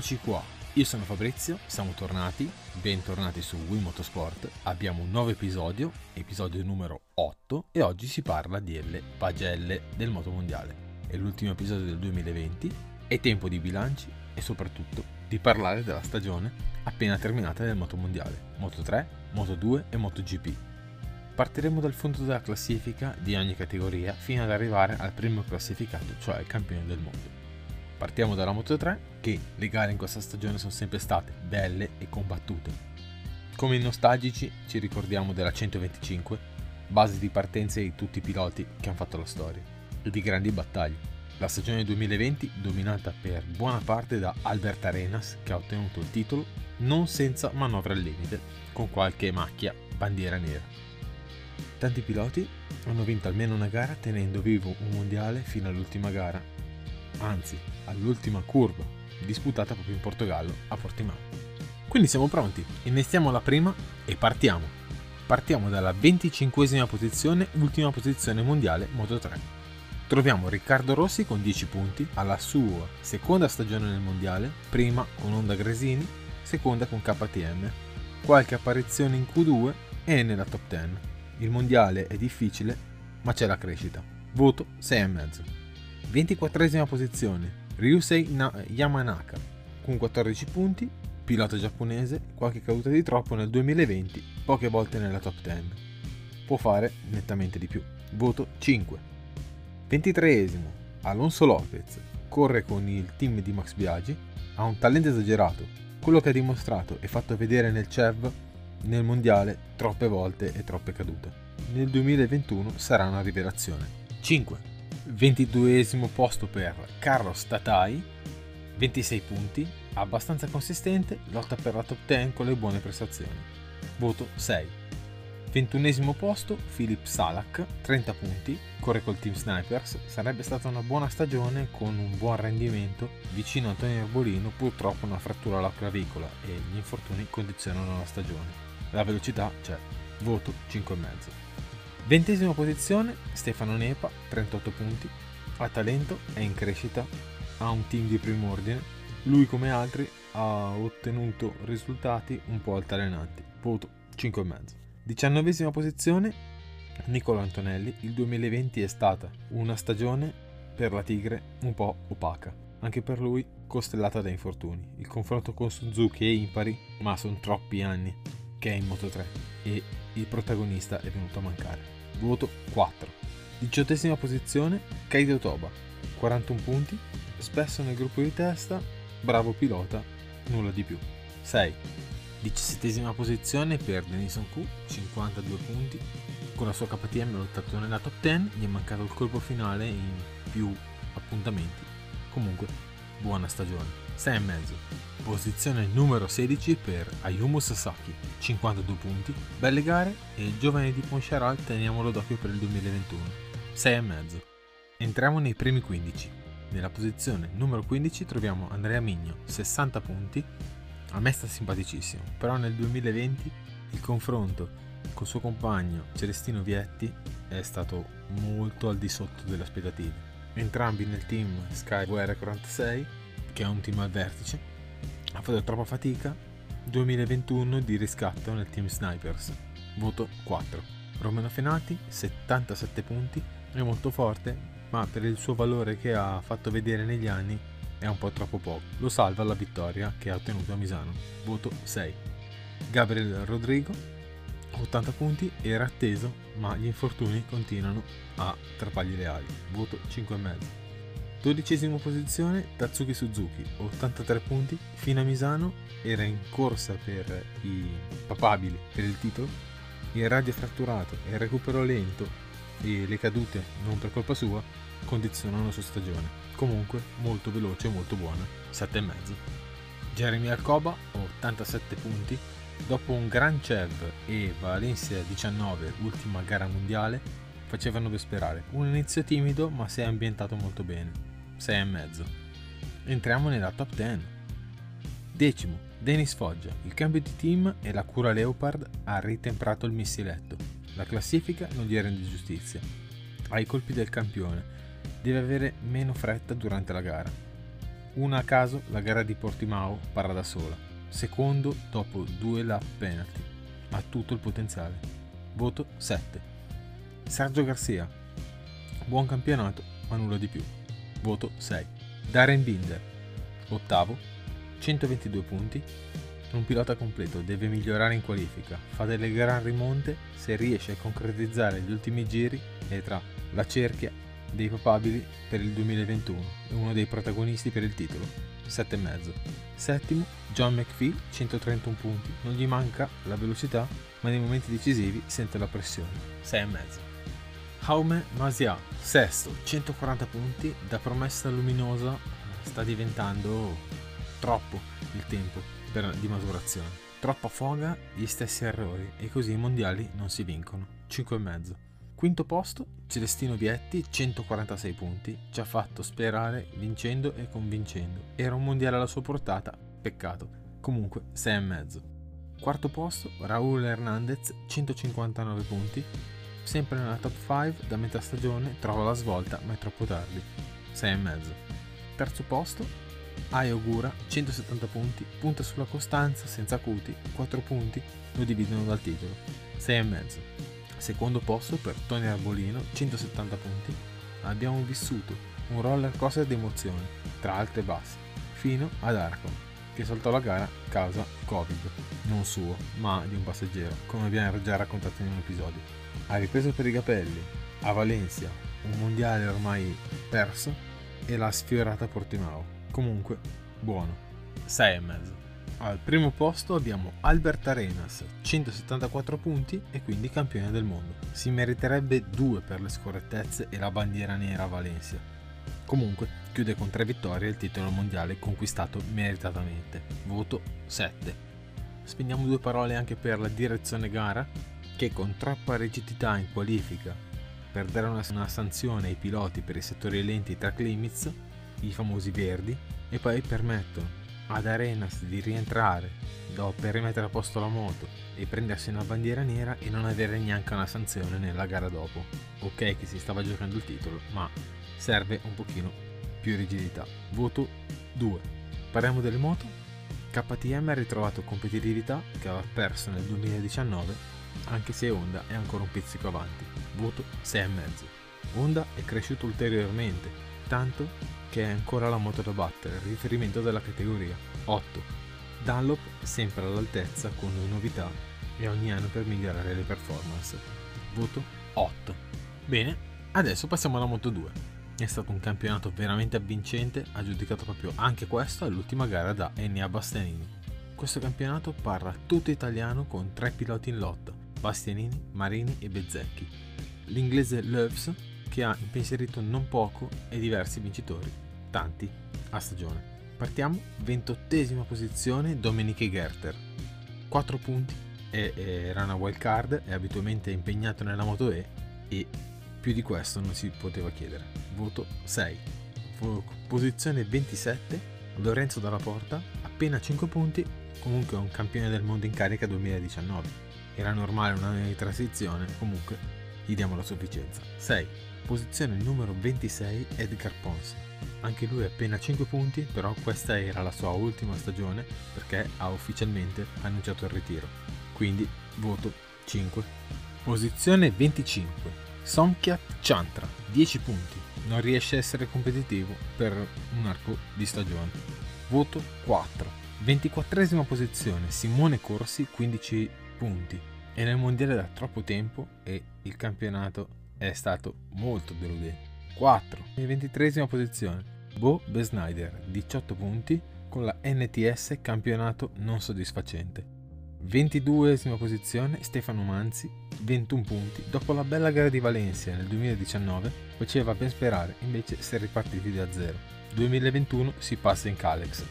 Eccoci qua. Io sono Fabrizio, siamo tornati, bentornati su Wii Motorsport. Abbiamo un nuovo episodio, episodio numero 8, e oggi si parla delle pagelle del Moto Mondiale. È l'ultimo episodio del 2020, è tempo di bilanci e soprattutto di parlare della stagione appena terminata del Moto Mondiale, Moto 3, Moto 2 e MotoGP. Partiremo dal fondo della classifica di ogni categoria fino ad arrivare al primo classificato, cioè il campione del mondo. Partiamo dalla Moto 3, che le gare in questa stagione sono sempre state belle e combattute. Come nostalgici ci ricordiamo della 125, base di partenza di tutti i piloti che hanno fatto la storia, e di grandi battaglie. La stagione 2020 dominata per buona parte da Albert Arenas che ha ottenuto il titolo non senza manovre al limite, con qualche macchia bandiera nera. Tanti piloti hanno vinto almeno una gara tenendo vivo un mondiale fino all'ultima gara, anzi all'ultima curva, disputata proprio in Portogallo a Portimao. Quindi siamo pronti, innestiamo la prima e partiamo. Partiamo dalla 25esima posizione, ultima posizione mondiale Moto 3. Troviamo Riccardo Rossi con 10 punti alla sua seconda stagione nel mondiale, prima con Honda Gresini, seconda con KTM, qualche apparizione in Q2 e nella top 10. Il mondiale è difficile, ma c'è la crescita. Voto 6,5. 24esima posizione Ryusei Na- Yamanaka con 14 punti, pilota giapponese, qualche caduta di troppo nel 2020, poche volte nella top 10. Può fare nettamente di più. Voto 5. 23esimo Alonso Lopez corre con il team di Max Biaggi, ha un talento esagerato, quello che ha dimostrato e fatto vedere nel CEV nel mondiale troppe volte e troppe cadute. Nel 2021 sarà una rivelazione. 5. 22 posto per Carlos Tatai, 26 punti, abbastanza consistente, lotta per la top 10 con le buone prestazioni. Voto 6. 21 posto Philip Salak, 30 punti, corre col Team Snipers, sarebbe stata una buona stagione con un buon rendimento, vicino a Antonio Arbolino purtroppo una frattura alla clavicola e gli infortuni condizionano la stagione. La velocità c'è, voto 5,5. Ventesima posizione Stefano Nepa, 38 punti, ha talento, è in crescita, ha un team di primo ordine, lui come altri ha ottenuto risultati un po' altalenanti, voto 5,5. Diciannovesima posizione Nicolo Antonelli, il 2020 è stata una stagione per la Tigre un po' opaca, anche per lui costellata da infortuni. Il confronto con Suzuki è impari, ma sono troppi anni che è in Moto 3 e il protagonista è venuto a mancare voto 4. Diciottesima posizione, Kaido Toba, 41 punti, spesso nel gruppo di testa, bravo pilota, nulla di più. 6. Diciassettesima posizione per Denison Q, 52 punti, con la sua KTM lottato nella top 10, gli è mancato il colpo finale in più appuntamenti. Comunque, buona stagione. 6,5. Posizione numero 16 per Ayumu Sasaki, 52 punti, belle gare e il giovane di Poncharal teniamolo d'occhio per il 2021, 6,5. Entriamo nei primi 15. Nella posizione numero 15 troviamo Andrea Migno, 60 punti, a me sta simpaticissimo, però nel 2020 il confronto col suo compagno Celestino Vietti è stato molto al di sotto delle aspettative. Entrambi nel team Sky VR46 che è un team al vertice, ha fatto troppa fatica. 2021 di riscatto nel team Snipers, voto 4. Romano Fenati, 77 punti, è molto forte, ma per il suo valore che ha fatto vedere negli anni è un po' troppo poco. Lo salva la vittoria che ha ottenuto a Misano, voto 6. Gabriel Rodrigo, 80 punti, era atteso, ma gli infortuni continuano a trappargli le ali, voto 5,5. Dodicesima posizione Tatsuki Suzuki, 83 punti, fino a Misano era in corsa per i papabili per il titolo, il radio fratturato e il recupero lento e le cadute non per colpa sua condizionano la sua stagione. Comunque molto veloce e molto buona, 7,5. Jeremy Alcoba, 87 punti, dopo un gran CEV e Valencia 19, ultima gara mondiale, facevano ben sperare. Un inizio timido ma si è ambientato molto bene. 6,5. Entriamo nella top 10. Decimo, Dennis Foggia. Il cambio di team e la cura Leopard ha ritemprato il missiletto. La classifica non gli rende giustizia. Ha i colpi del campione. Deve avere meno fretta durante la gara. Una a caso, la gara di Portimao parla da sola. Secondo dopo due lap penalty. Ha tutto il potenziale. Voto 7. Sergio Garcia. Buon campionato, ma nulla di più. Voto 6. Darren Binder. Ottavo. 122 punti. Un pilota completo deve migliorare in qualifica, fa delle gran rimonte se riesce a concretizzare gli ultimi giri e tra la cerchia dei papabili per il 2021 e uno dei protagonisti per il titolo, 7,5. Settimo, John McPhee, 131 punti, non gli manca la velocità, ma nei momenti decisivi sente la pressione, 6,5. Jaume Masia, sesto, 140 punti, da promessa luminosa sta diventando troppo il tempo per, di maturazione. Troppa foga, gli stessi errori e così i mondiali non si vincono. 5,5. Quinto posto, Celestino Vietti, 146 punti, ci ha fatto sperare vincendo e convincendo. Era un mondiale alla sua portata, peccato. Comunque 6,5. Quarto posto, Raúl Hernandez, 159 punti, sempre nella top 5 da metà stagione, trova la svolta ma è troppo tardi. 6,5. Terzo posto, Ayogura, 170 punti, punta sulla costanza, senza acuti, 4 punti lo dividono dal titolo, 6,5. Secondo posto per Tony Arbolino, 170 punti. Abbiamo vissuto un roller coaster di emozioni, tra alti e bassi, fino ad Arcon, che saltò la gara causa Covid, non suo, ma di un passeggero, come abbiamo già raccontato in un episodio. Ha ripreso per i capelli, a Valencia, un mondiale ormai perso, e l'ha sfiorata a Portimao. Comunque, buono. 6,5. Al primo posto abbiamo Albert Arenas, 174 punti e quindi campione del mondo. Si meriterebbe due per le scorrettezze e la bandiera nera a Valencia. Comunque, chiude con tre vittorie il titolo mondiale conquistato meritatamente. Voto 7. Spendiamo due parole anche per la direzione gara, che con troppa rigidità in qualifica, per dare una, una sanzione ai piloti per i settori lenti track limits, i famosi verdi, e poi permettono ad Arenas di rientrare dopo rimettere a posto la moto e prendersi una bandiera nera e non avere neanche una sanzione nella gara dopo. Ok che si stava giocando il titolo, ma serve un pochino più rigidità. Voto 2. Parliamo delle moto. KTM ha ritrovato competitività che aveva perso nel 2019, anche se Honda è ancora un pizzico avanti. Voto 6,5. Honda è cresciuto ulteriormente, tanto che è ancora la moto da battere, riferimento della categoria. 8. Dunlop sempre all'altezza con novità e ogni anno per migliorare le performance. Voto 8. Bene, adesso passiamo alla Moto 2. È stato un campionato veramente avvincente, ha giudicato proprio anche questo all'ultima gara da Ennea Bastianini. Questo campionato parla tutto italiano con tre piloti in lotta, Bastianini, Marini e Bezzecchi. L'inglese Loves che ha impensierito non poco e diversi vincitori, tanti a stagione. Partiamo, ventottesima posizione Dominique Gerter, 4 punti, e, e, era una wild card, è abitualmente impegnato nella Moto E e più di questo non si poteva chiedere. Voto 6. Posizione 27, Lorenzo Dalla Porta, appena 5 punti, comunque un campione del mondo in carica 2019. Era normale un anno di transizione, comunque gli diamo la sufficienza. 6. Posizione numero 26 Edgar Ponce. Anche lui appena 5 punti, però questa era la sua ultima stagione perché ha ufficialmente annunciato il ritiro. Quindi voto 5. Posizione 25 Somkiat Chantra, 10 punti. Non riesce a essere competitivo per un arco di stagione. Voto 4. 24 posizione Simone Corsi, 15 punti. È nel mondiale da troppo tempo e il campionato è stato molto deludente. 4. In 23 posizione, Bo Besnider, 18 punti, con la NTS campionato non soddisfacente. 22 posizione, Stefano Manzi, 21 punti. Dopo la bella gara di Valencia nel 2019 faceva ben sperare, invece si è ripartiti da zero. 2021 si passa in Calex.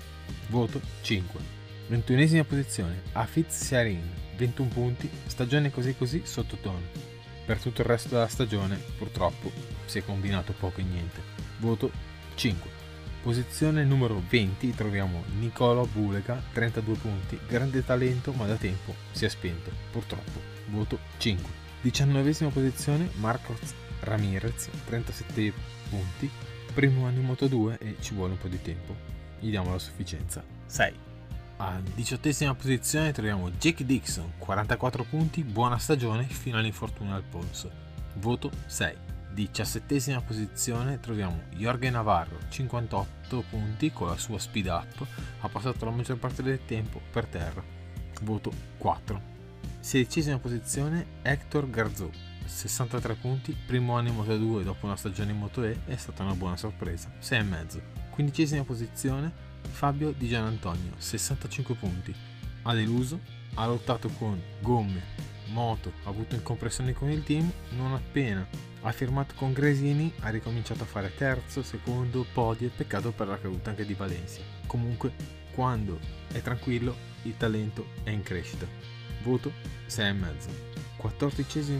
Voto 5. 21 posizione, Afiz Siarin, 21 punti, stagione così così sottotono. Per tutto il resto della stagione, purtroppo, si è combinato poco e niente. Voto 5. Posizione numero 20 troviamo Nicola Bulega, 32 punti, grande talento ma da tempo si è spento, purtroppo. Voto 5. 19 posizione Marcos Ramirez, 37 punti, primo anno in Moto 2 e ci vuole un po' di tempo. gli diamo la sufficienza 6. Al diciottesima posizione troviamo Jake Dixon, 44 punti, buona stagione fino all'infortunio al polso. Voto 6. Diciassettesima posizione troviamo Jorge Navarro, 58 punti con la sua speed up, ha passato la maggior parte del tempo per terra. Voto 4. Sedicesima posizione Hector Garzou, 63 punti, primo anno in Moto 2 dopo una stagione in Moto E, è stata una buona sorpresa, 6,5. Quindicesima posizione Fabio Di Gian Antonio, 65 punti, ha deluso, ha lottato con gomme, moto, ha avuto incompressioni con il team, non appena ha firmato con Gresini, ha ricominciato a fare terzo, secondo, podio e peccato per la caduta anche di Valencia. Comunque, quando è tranquillo, il talento è in crescita. Voto 6,5. 14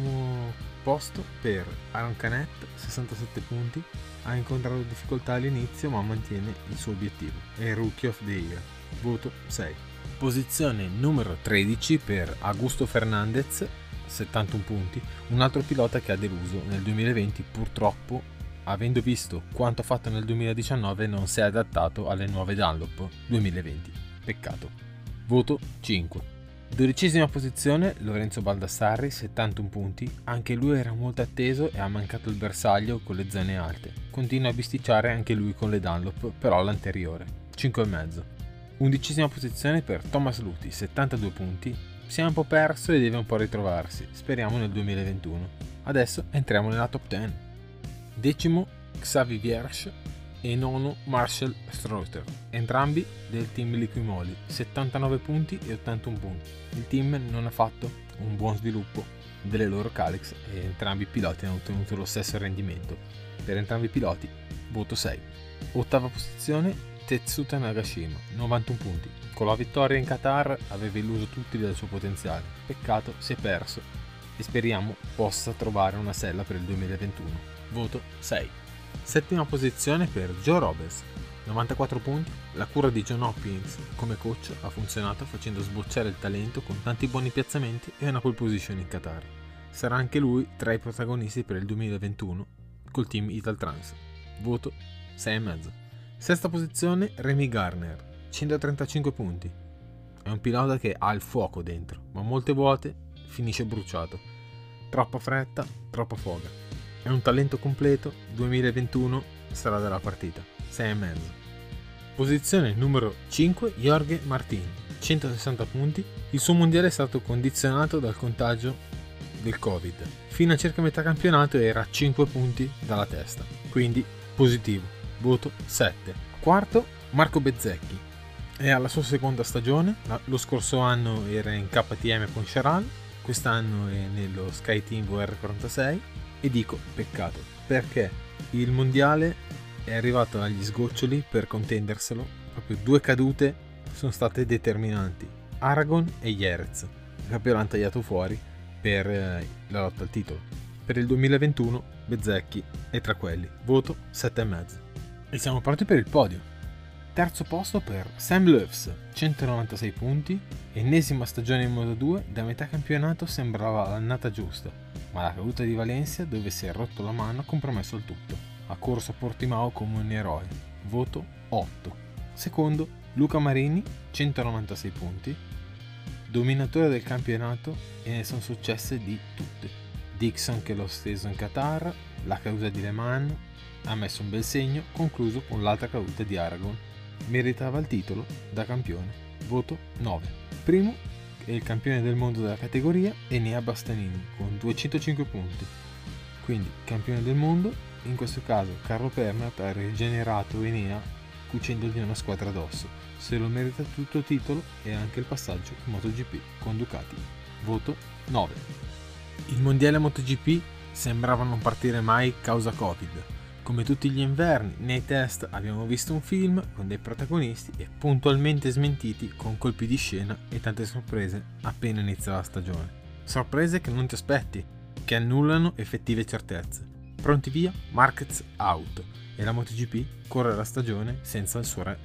posto per Aaron Canet, 67 punti, ha incontrato difficoltà all'inizio ma mantiene il suo obiettivo, è Rookie of the Year, voto 6. Posizione numero 13 per Augusto Fernandez, 71 punti, un altro pilota che ha deluso nel 2020 purtroppo avendo visto quanto fatto nel 2019 non si è adattato alle nuove Dunlop 2020. Peccato. Voto 5. Dodicesima posizione Lorenzo Baldassarri, 71 punti, anche lui era molto atteso e ha mancato il bersaglio con le zone alte. Continua a bisticciare anche lui con le Dunlop, però l'anteriore, 5,5. Undicesima posizione per Thomas Luti, 72 punti, si è un po' perso e deve un po' ritrovarsi, speriamo nel 2021. Adesso entriamo nella top 10. Decimo Xavi Vierge, e nono Marshall Strother, entrambi del team Liquimoli, 79 punti e 81 punti. Il team non ha fatto un buon sviluppo delle loro Calex e entrambi i piloti hanno ottenuto lo stesso rendimento. Per entrambi i piloti, voto 6. Ottava posizione Tetsuta Nagashima, 91 punti. Con la vittoria in Qatar aveva illuso tutti del suo potenziale. Peccato, si è perso e speriamo possa trovare una sella per il 2021. Voto 6. Settima posizione per Joe Roberts, 94 punti. La cura di John Hopkins come coach ha funzionato facendo sbocciare il talento con tanti buoni piazzamenti e una pole position in Qatar. Sarà anche lui tra i protagonisti per il 2021 col team Italtrans. Voto 6,5. Sesta posizione Remy Garner, 135 punti. È un pilota che ha il fuoco dentro, ma molte volte finisce bruciato. Troppa fretta, troppa foga. È un talento completo, 2021 sarà della partita, 6,5. Posizione numero 5, Jorge Martin, 160 punti. Il suo mondiale è stato condizionato dal contagio del Covid. Fino a circa metà campionato era a 5 punti dalla testa, quindi positivo, voto 7. Quarto, Marco Bezzecchi. È alla sua seconda stagione, lo scorso anno era in KTM con Charal, quest'anno è nello Sky Team VR46 e dico peccato, perché il mondiale è arrivato agli sgoccioli per contenderselo, proprio due cadute sono state determinanti, Aragon e Jerez, che l'hanno tagliato fuori per eh, la lotta al titolo. Per il 2021 Bezzecchi è tra quelli, voto 7,5. E siamo pronti per il podio. Terzo posto per Sam Loves, 196 punti, ennesima stagione in Moto 2, da metà campionato sembrava l'annata giusta, ma la caduta di Valencia, dove si è rotto la mano, ha compromesso il tutto. Ha corso a Portimao come un eroe, voto 8. Secondo, Luca Marini, 196 punti, dominatore del campionato e ne sono successe di tutte. Dixon che l'ho steso in Qatar, la caduta di Le Mans, ha messo un bel segno, concluso con l'altra caduta di Aragon meritava il titolo da campione. Voto 9. Primo è il campione del mondo della categoria Enea Bastanini con 205 punti. Quindi campione del mondo, in questo caso Carlo Pernat ha rigenerato Enea cucendogli una squadra addosso. Se lo merita tutto il titolo e anche il passaggio in MotoGP con Ducati. Voto 9. Il mondiale MotoGP sembrava non partire mai causa Covid come tutti gli inverni, nei test abbiamo visto un film con dei protagonisti e puntualmente smentiti con colpi di scena e tante sorprese appena inizia la stagione. Sorprese che non ti aspetti, che annullano effettive certezze. Pronti via, Markets out e la MotoGP corre la stagione senza il suo re.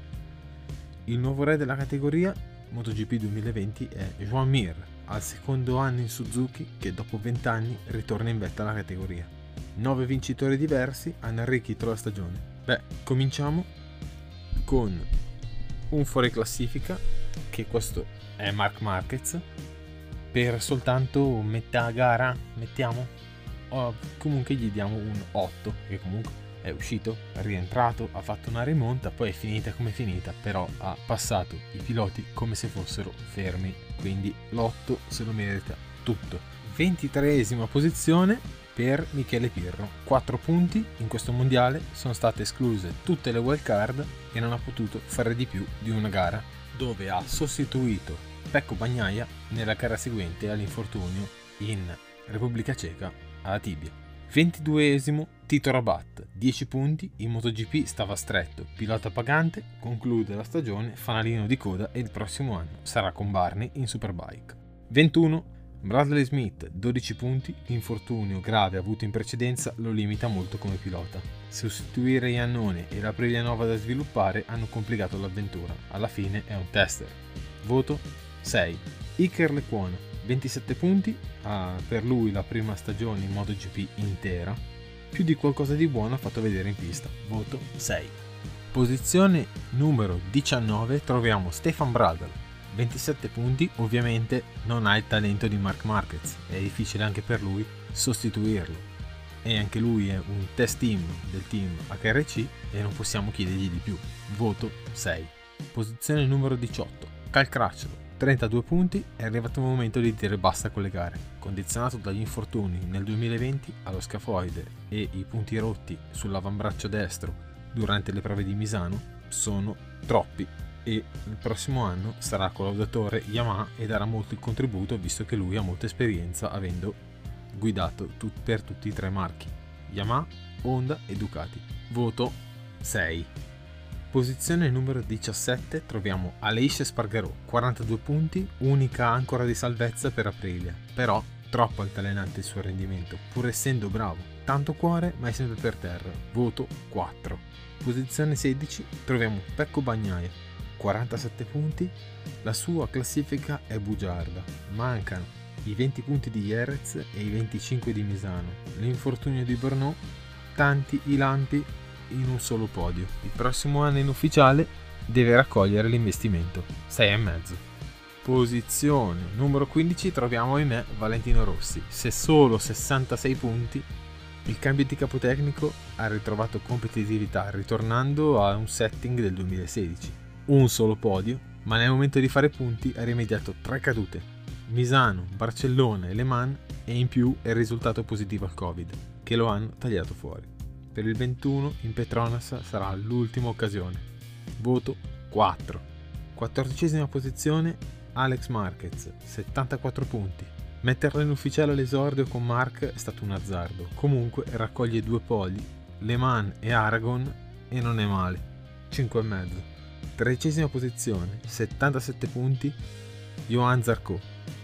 Il nuovo re della categoria MotoGP 2020 è Joan Mir, al secondo anno in Suzuki che dopo 20 anni ritorna in vetta alla categoria. 9 vincitori diversi hanno arricchito la stagione. Beh, cominciamo con un fuori classifica, che questo è Mark Marquez, per soltanto metà gara, mettiamo? O comunque gli diamo un 8, che comunque è uscito, è rientrato, ha fatto una rimonta, poi è finita come è finita, però ha passato i piloti come se fossero fermi, quindi l'8 se lo merita tutto. 23esima posizione per Michele Pirro, 4 punti in questo mondiale, sono state escluse tutte le wild card e non ha potuto fare di più di una gara, dove ha sostituito Pecco Bagnaia nella gara seguente all'infortunio in Repubblica Ceca alla tibia. 22esimo Tito Rabat, 10 punti, in MotoGP stava stretto, pilota pagante, conclude la stagione, fanalino di coda e il prossimo anno sarà con Barney in Superbike. 21 Bradley Smith, 12 punti, l'infortunio grave avuto in precedenza lo limita molto come pilota. Sostituire Iannone e la Aprilia nuova da sviluppare hanno complicato l'avventura, alla fine è un tester. Voto 6. Iker Lecuona, 27 punti, ah, per lui la prima stagione in MotoGP intera, più di qualcosa di buono ha fatto vedere in pista, voto 6. Posizione numero 19 troviamo Stefan Bradl, 27 punti, ovviamente non ha il talento di Mark Marquez, è difficile anche per lui sostituirlo. E anche lui è un test team del team HRC e non possiamo chiedergli di più. Voto 6. Posizione numero 18. Cal Crutchlow, 32 punti, è arrivato il momento di dire basta con le gare. Condizionato dagli infortuni nel 2020 allo scafoide e i punti rotti sull'avambraccio destro durante le prove di Misano sono troppi e il prossimo anno sarà collaudatore Yamaha e darà molto il contributo visto che lui ha molta esperienza avendo guidato tut- per tutti i tre marchi Yamaha, Honda e Ducati. Voto 6. Posizione numero 17 troviamo Aleix Spargarò, 42 punti, unica ancora di salvezza per Aprilia, però troppo altalenante il suo rendimento, pur essendo bravo. Tanto cuore, ma è sempre per terra. Voto 4. Posizione 16 troviamo Pecco Bagnaia, 47 punti. La sua classifica è bugiarda. Mancano i 20 punti di Jerez e i 25 di Misano. L'infortunio di Brno, tanti i lampi in un solo podio. Il prossimo anno in ufficiale deve raccogliere l'investimento, 6,5. Posizione numero 15 troviamo me Valentino Rossi, se solo 66 punti. Il cambio di capotecnico ha ritrovato competitività ritornando a un setting del 2016. Un solo podio, ma nel momento di fare punti ha rimediato tre cadute. Misano, Barcellona e Le Mans e in più è il risultato positivo al Covid, che lo hanno tagliato fuori. Per il 21 in Petronas sarà l'ultima occasione. Voto 4. 14 posizione Alex Marquez, 74 punti. Metterlo in ufficiale all'esordio con Mark è stato un azzardo. Comunque raccoglie due poli, Le Mans e Aragon, e non è male. 5,5. Tredicesima posizione, 77 punti, Johan Zarco.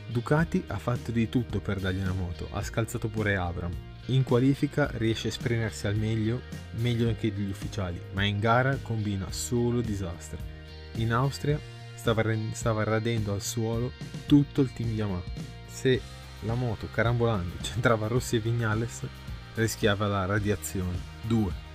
Ducati ha fatto di tutto per dargli una moto, ha scalzato pure Abram. In qualifica riesce a esprimersi al meglio, meglio anche degli ufficiali, ma in gara combina solo disastri. In Austria stava, stava radendo al suolo tutto il team Yamaha. Se la moto carambolando centrava Rossi e Vignales, rischiava la radiazione. 2.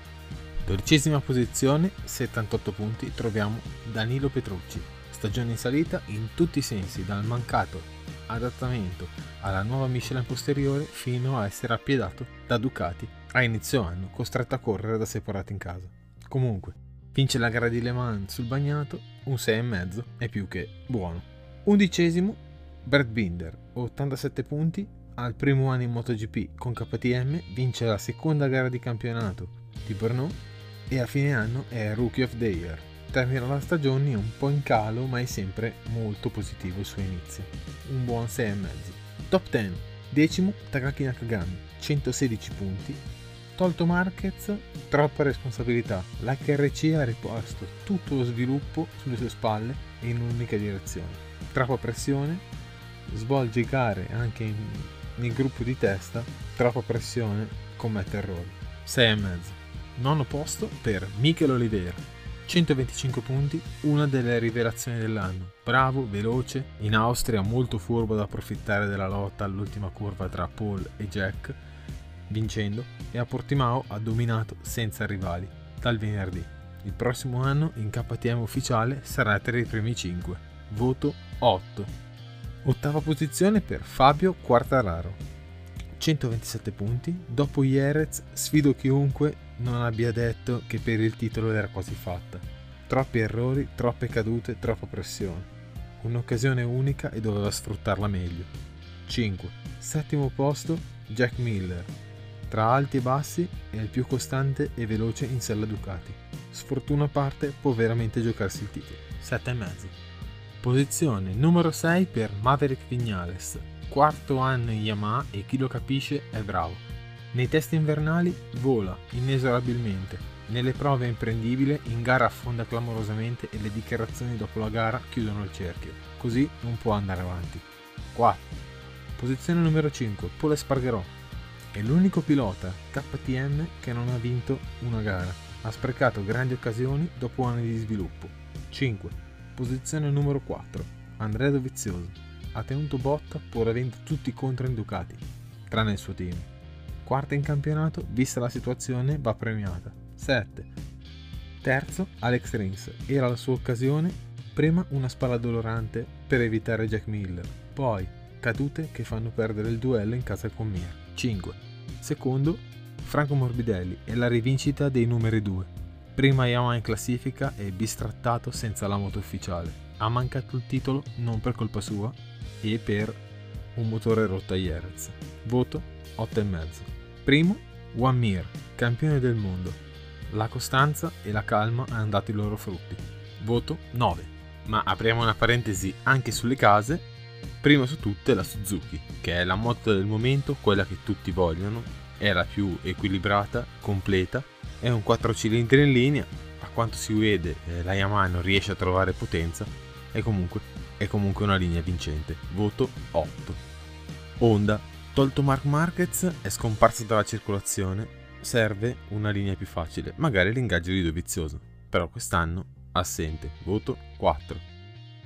Dodicesima posizione, 78 punti, troviamo Danilo Petrucci. Stagione in salita in tutti i sensi, dal mancato adattamento alla nuova Michelin posteriore fino a essere appiedato da Ducati a inizio anno, costretto a correre da separato in casa. Comunque, vince la gara di Le Mans sul bagnato, un 6,5 è più che buono. Undicesimo, Brad Binder, 87 punti, al primo anno in MotoGP con KTM, vince la seconda gara di campionato di Brno e a fine anno è Rookie of the Year termina la stagione un po' in calo, ma è sempre molto positivo il suo inizio. Un buon 6,5. Top 10. Decimo Takaki Nakagami, 116 punti. Tolto Marquez, troppa responsabilità. L'HRC ha riposto tutto lo sviluppo sulle sue spalle e in un'unica direzione. Troppa pressione, svolge gare anche in, nel gruppo di testa, troppa pressione, commette errori. 6,5. Nono posto per Michel Oliveira, 125 punti, una delle rivelazioni dell'anno. Bravo, veloce, in Austria molto furbo da approfittare della lotta all'ultima curva tra Paul e Jack, vincendo, e a Portimao ha dominato senza rivali, dal venerdì. Il prossimo anno in KTM ufficiale sarà tra i primi 5. Voto 8. Ottava posizione per Fabio Quartararo. 127 punti. Dopo Jerez sfido chiunque non abbia detto che per il titolo era quasi fatta. Troppi errori, troppe cadute, troppa pressione. Un'occasione unica e doveva sfruttarla meglio. 5. Settimo posto Jack Miller. Tra alti e bassi è il più costante e veloce in sella Ducati. Sfortuna a parte può veramente giocarsi il titolo. 7,5. Posizione numero 6 per Maverick Vignales. Quarto anno in Yamaha e chi lo capisce è bravo. Nei test invernali vola inesorabilmente. Nelle prove è imprendibile, in gara affonda clamorosamente e le dichiarazioni dopo la gara chiudono il cerchio. Così non può andare avanti. 4. Posizione numero 5, Paul Espargarò. È l'unico pilota KTM che non ha vinto una gara. Ha sprecato grandi occasioni dopo anni di sviluppo. 5. Posizione numero 4, Andrea Dovizioso. Ha tenuto botta pur avendo tutti contro in Ducati, tranne il suo team. Quarta in campionato, vista la situazione, va premiata. 7. Terzo, Alex Rins. Era la sua occasione. Prima una spalla dolorante per evitare Jack Miller. Poi cadute che fanno perdere il duello in casa con Mir. 5. Secondo, Franco Morbidelli e la rivincita dei numeri 2. Prima Yamaha in classifica e bistrattato senza la moto ufficiale. Ha mancato il titolo non per colpa sua e per un motore rotto a Jerez. Voto 8,5. Primo, One Mir, campione del mondo, la costanza e la calma hanno dato i loro frutti. Voto 9. Ma apriamo una parentesi anche sulle case. Prima su tutte la Suzuki, che è la moto del momento, quella che tutti vogliono, è la più equilibrata, completa, è un 4 cilindri in linea, a quanto si vede eh, la Yamaha non riesce a trovare potenza, e comunque è comunque una linea vincente. Voto 8. Honda, tolto Mark Marquez, è scomparso dalla circolazione serve una linea più facile, magari l'ingaggio di Dovizioso, però quest'anno assente, voto 4.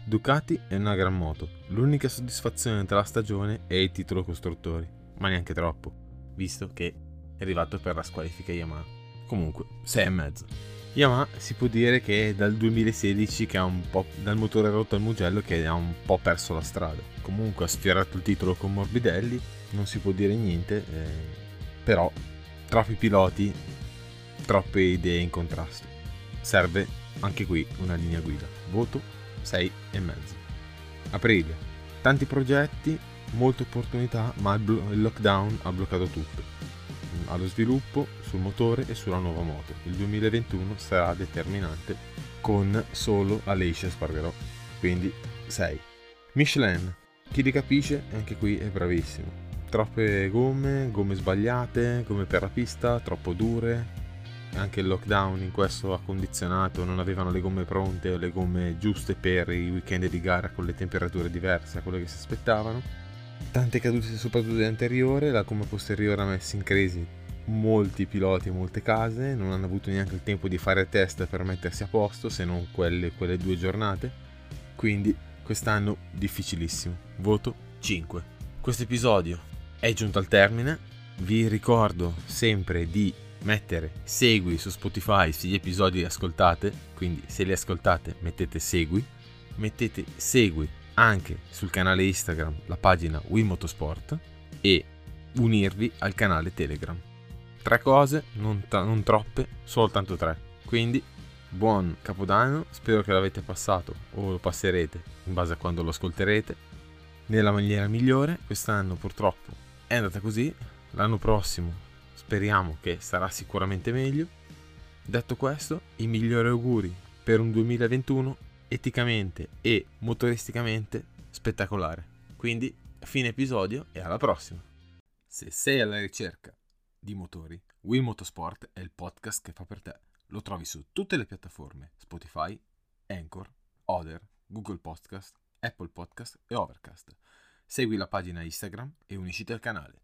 Ducati è una gran moto, l'unica soddisfazione della stagione è il titolo costruttori, ma neanche troppo, visto che è arrivato per la squalifica Yamaha. Comunque, 6,5. Yamaha si può dire che è dal 2016 che ha un po' dal motore rotto al Mugello che ha un po' perso la strada. Comunque ha sfiorato il titolo con Morbidelli, non si può dire niente, eh, però troppi piloti, troppe idee in contrasto. Serve anche qui una linea guida. Voto 6 e mezzo. Aprilia. Tanti progetti, molte opportunità, ma il, lockdown ha bloccato tutto. Allo sviluppo, sul motore e sulla nuova moto. Il 2021 sarà determinante con solo Alessia Spargerò. Quindi 6. Michelin. Chi li capisce anche qui è bravissimo troppe gomme, gomme sbagliate, gomme per la pista, troppo dure. Anche il lockdown in questo ha condizionato, non avevano le gomme pronte o le gomme giuste per i weekend di gara con le temperature diverse a quelle che si aspettavano. Tante cadute soprattutto anteriore, la gomma posteriore ha messo in crisi molti piloti e molte case, non hanno avuto neanche il tempo di fare test per mettersi a posto se non quelle, quelle due giornate. Quindi quest'anno difficilissimo. Voto 5. Questo episodio è giunto al termine. Vi ricordo sempre di mettere segui su Spotify se gli episodi li ascoltate, quindi se li ascoltate mettete segui, mettete segui anche sul canale Instagram, la pagina Motorsport e unirvi al canale Telegram. Tre cose, non, t- non troppe, soltanto tre. Quindi buon capodanno, spero che l'avete passato o lo passerete in base a quando lo ascolterete nella maniera migliore. Quest'anno purtroppo è andata così, l'anno prossimo speriamo che sarà sicuramente meglio. Detto questo, i migliori auguri per un 2021 eticamente e motoristicamente spettacolare. Quindi, fine episodio e alla prossima. Se sei alla ricerca di motori, Wii Motorsport è il podcast che fa per te. Lo trovi su tutte le piattaforme Spotify, Anchor, Other, Google Podcast, Apple Podcast e Overcast. Segui la pagina Instagram e unisciti al canale.